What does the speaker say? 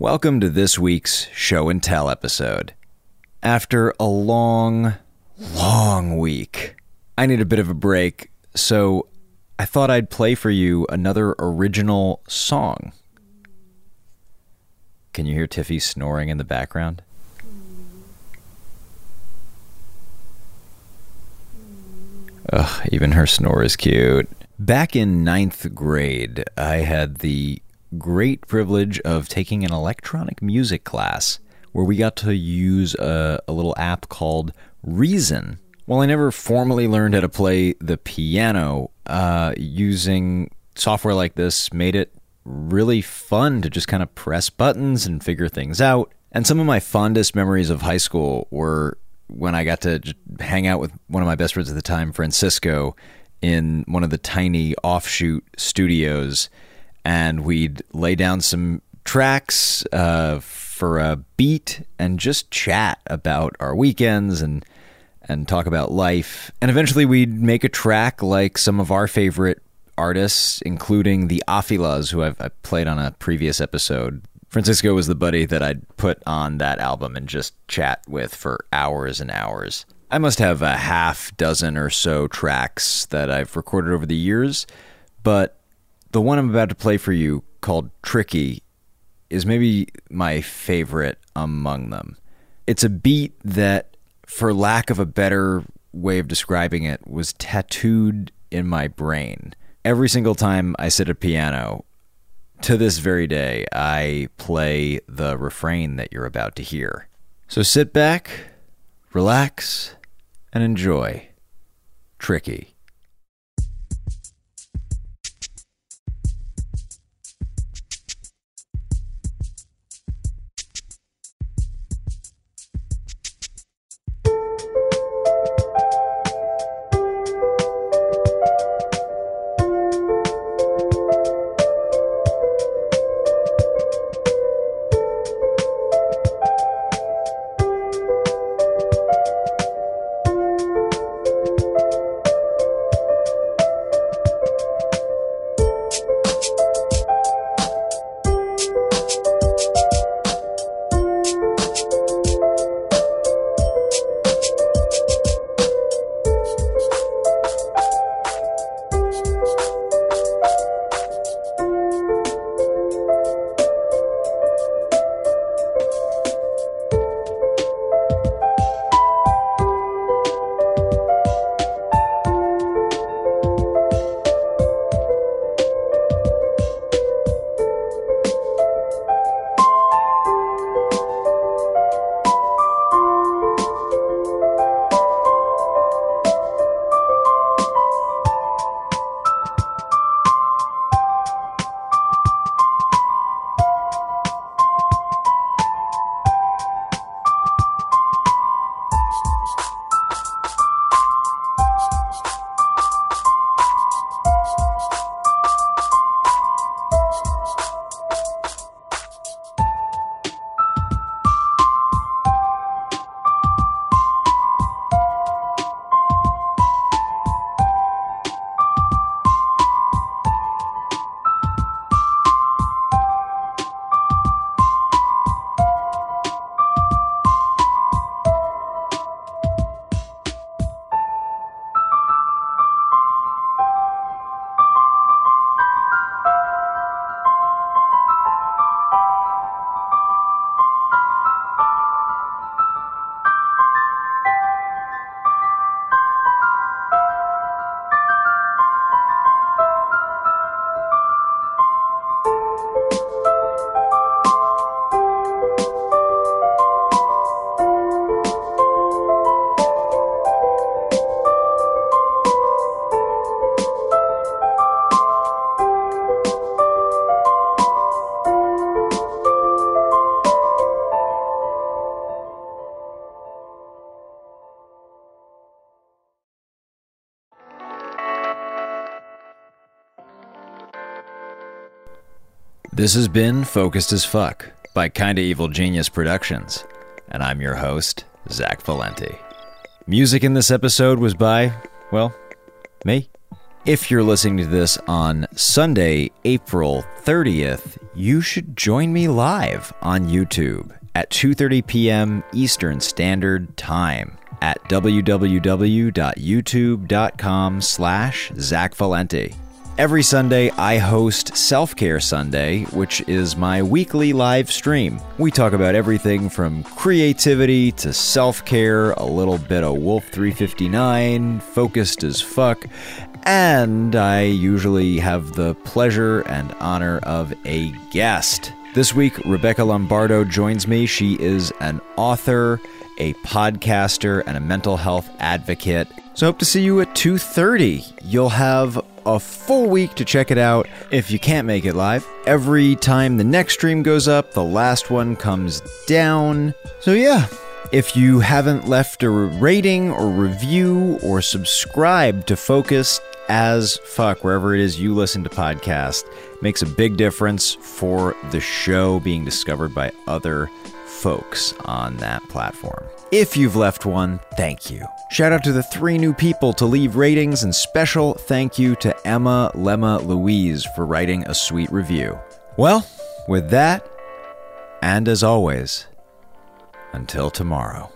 Welcome to this week's Show and Tell episode. After a long, long week, I need a bit of a break, so I thought I'd play for you another original song. Can you hear Tiffy snoring in the background? Ugh, even her snore is cute. Back in ninth grade, I had the great privilege of taking an electronic music class where we got to use a, a little app called Reason. While I never formally learned how to play the piano, uh, using software like this made it really fun to just kind of press buttons and figure things out. And some of my fondest memories of high school were when I got to hang out with one of my best friends at the time, Francisco, in one of the tiny offshoot studios, and we'd lay down some tracks uh, for a beat and just chat about our weekends and and talk about life. And eventually, we'd make a track like some of our favorite artists, including the Afilas, who I've, I've played on a previous episode. Francisco was the buddy that I'd put on that album and just chat with for hours and hours. I must have a half dozen or so tracks that I've recorded over the years, but the one I'm about to play for you, called Tricky, is maybe my favorite among them. It's a beat that, for lack of a better way of describing it, was tattooed in my brain. Every single time I sit at piano, to this very day, I play the refrain that you're about to hear. So sit back, relax, and enjoy. Tricky. This has been Focused as Fuck by Kinda Evil Genius Productions, and I'm your host, Zach Valenti. Music in this episode was by, well, me. If you're listening to this on Sunday, April 30th, you should join me live on YouTube at 2:30 p.m. Eastern Standard Time at www.youtube.com slash Zach Valenti. Every Sunday, I host Self Care Sunday, which is my weekly live stream. We talk about everything from creativity to self care, a little bit of Wolf 359, focused as fuck, and I usually have the pleasure and honor of a guest. This week, Rebecca Lombardo joins me. She is an author, a podcaster, and a mental health advocate. So hope to see you at 2:30. You'll have a full week to check it out if you can't make it live. Every time the next stream goes up, the last one comes down. So yeah, if you haven't left a rating or review or subscribed to Focus as fuck wherever it is you listen to podcasts, makes a big difference for the show being discovered by other folks on that platform. If you've left one, thank you. Shout out to the three new people to leave ratings, and special thank you to Emma Lemma Louise for writing a sweet review. Well, with that, and as always, until tomorrow.